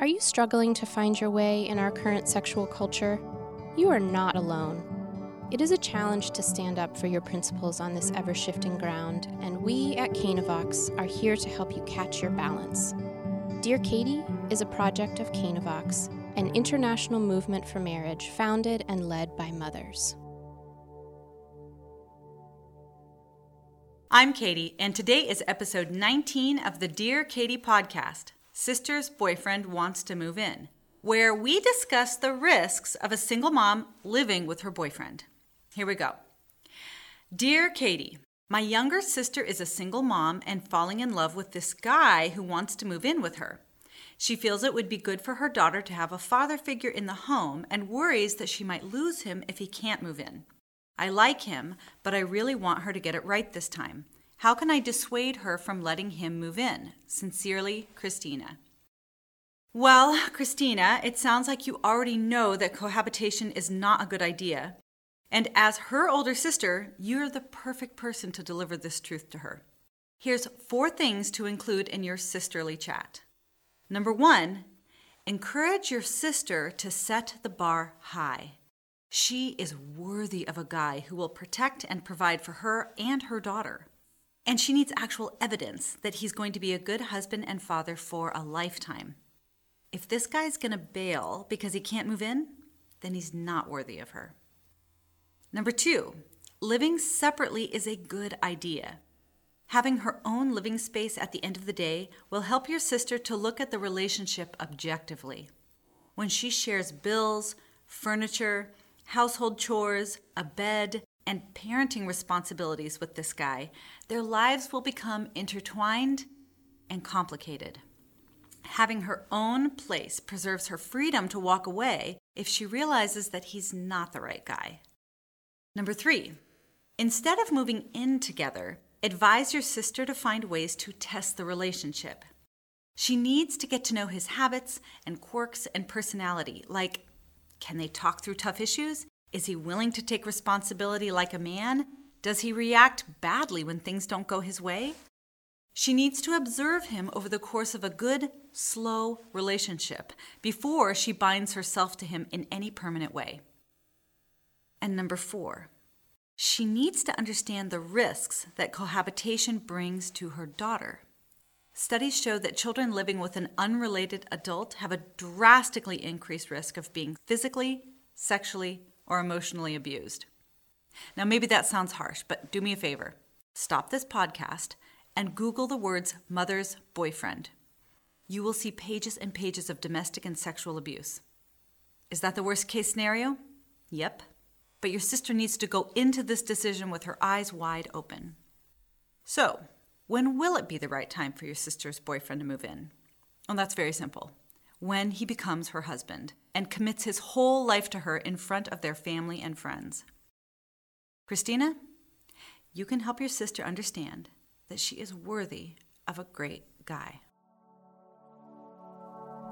Are you struggling to find your way in our current sexual culture? You are not alone. It is a challenge to stand up for your principles on this ever shifting ground, and we at Canavox are here to help you catch your balance. Dear Katie is a project of Canavox, an international movement for marriage founded and led by mothers. I'm Katie, and today is episode 19 of the Dear Katie podcast Sister's Boyfriend Wants to Move In, where we discuss the risks of a single mom living with her boyfriend. Here we go. Dear Katie, my younger sister is a single mom and falling in love with this guy who wants to move in with her. She feels it would be good for her daughter to have a father figure in the home and worries that she might lose him if he can't move in. I like him, but I really want her to get it right this time. How can I dissuade her from letting him move in? Sincerely, Christina. Well, Christina, it sounds like you already know that cohabitation is not a good idea. And as her older sister, you're the perfect person to deliver this truth to her. Here's four things to include in your sisterly chat. Number one, encourage your sister to set the bar high. She is worthy of a guy who will protect and provide for her and her daughter. And she needs actual evidence that he's going to be a good husband and father for a lifetime. If this guy's going to bail because he can't move in, then he's not worthy of her. Number two, living separately is a good idea. Having her own living space at the end of the day will help your sister to look at the relationship objectively. When she shares bills, furniture, household chores, a bed, and parenting responsibilities with this guy, their lives will become intertwined and complicated. Having her own place preserves her freedom to walk away if she realizes that he's not the right guy. Number three, instead of moving in together, advise your sister to find ways to test the relationship. She needs to get to know his habits and quirks and personality, like can they talk through tough issues? Is he willing to take responsibility like a man? Does he react badly when things don't go his way? She needs to observe him over the course of a good, slow relationship before she binds herself to him in any permanent way. And number four, she needs to understand the risks that cohabitation brings to her daughter. Studies show that children living with an unrelated adult have a drastically increased risk of being physically, sexually, or emotionally abused. Now, maybe that sounds harsh, but do me a favor stop this podcast and Google the words mother's boyfriend. You will see pages and pages of domestic and sexual abuse. Is that the worst case scenario? Yep. But your sister needs to go into this decision with her eyes wide open. So, when will it be the right time for your sister's boyfriend to move in? Well, that's very simple when he becomes her husband and commits his whole life to her in front of their family and friends. Christina, you can help your sister understand that she is worthy of a great guy.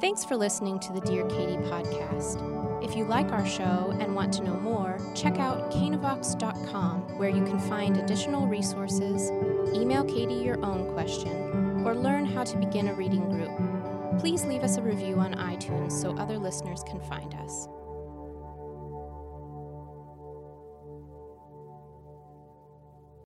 Thanks for listening to the Dear Katie podcast. If you like our show and want to know more, check out canavox.com where you can find additional resources, email Katie your own question, or learn how to begin a reading group. Please leave us a review on iTunes so other listeners can find us.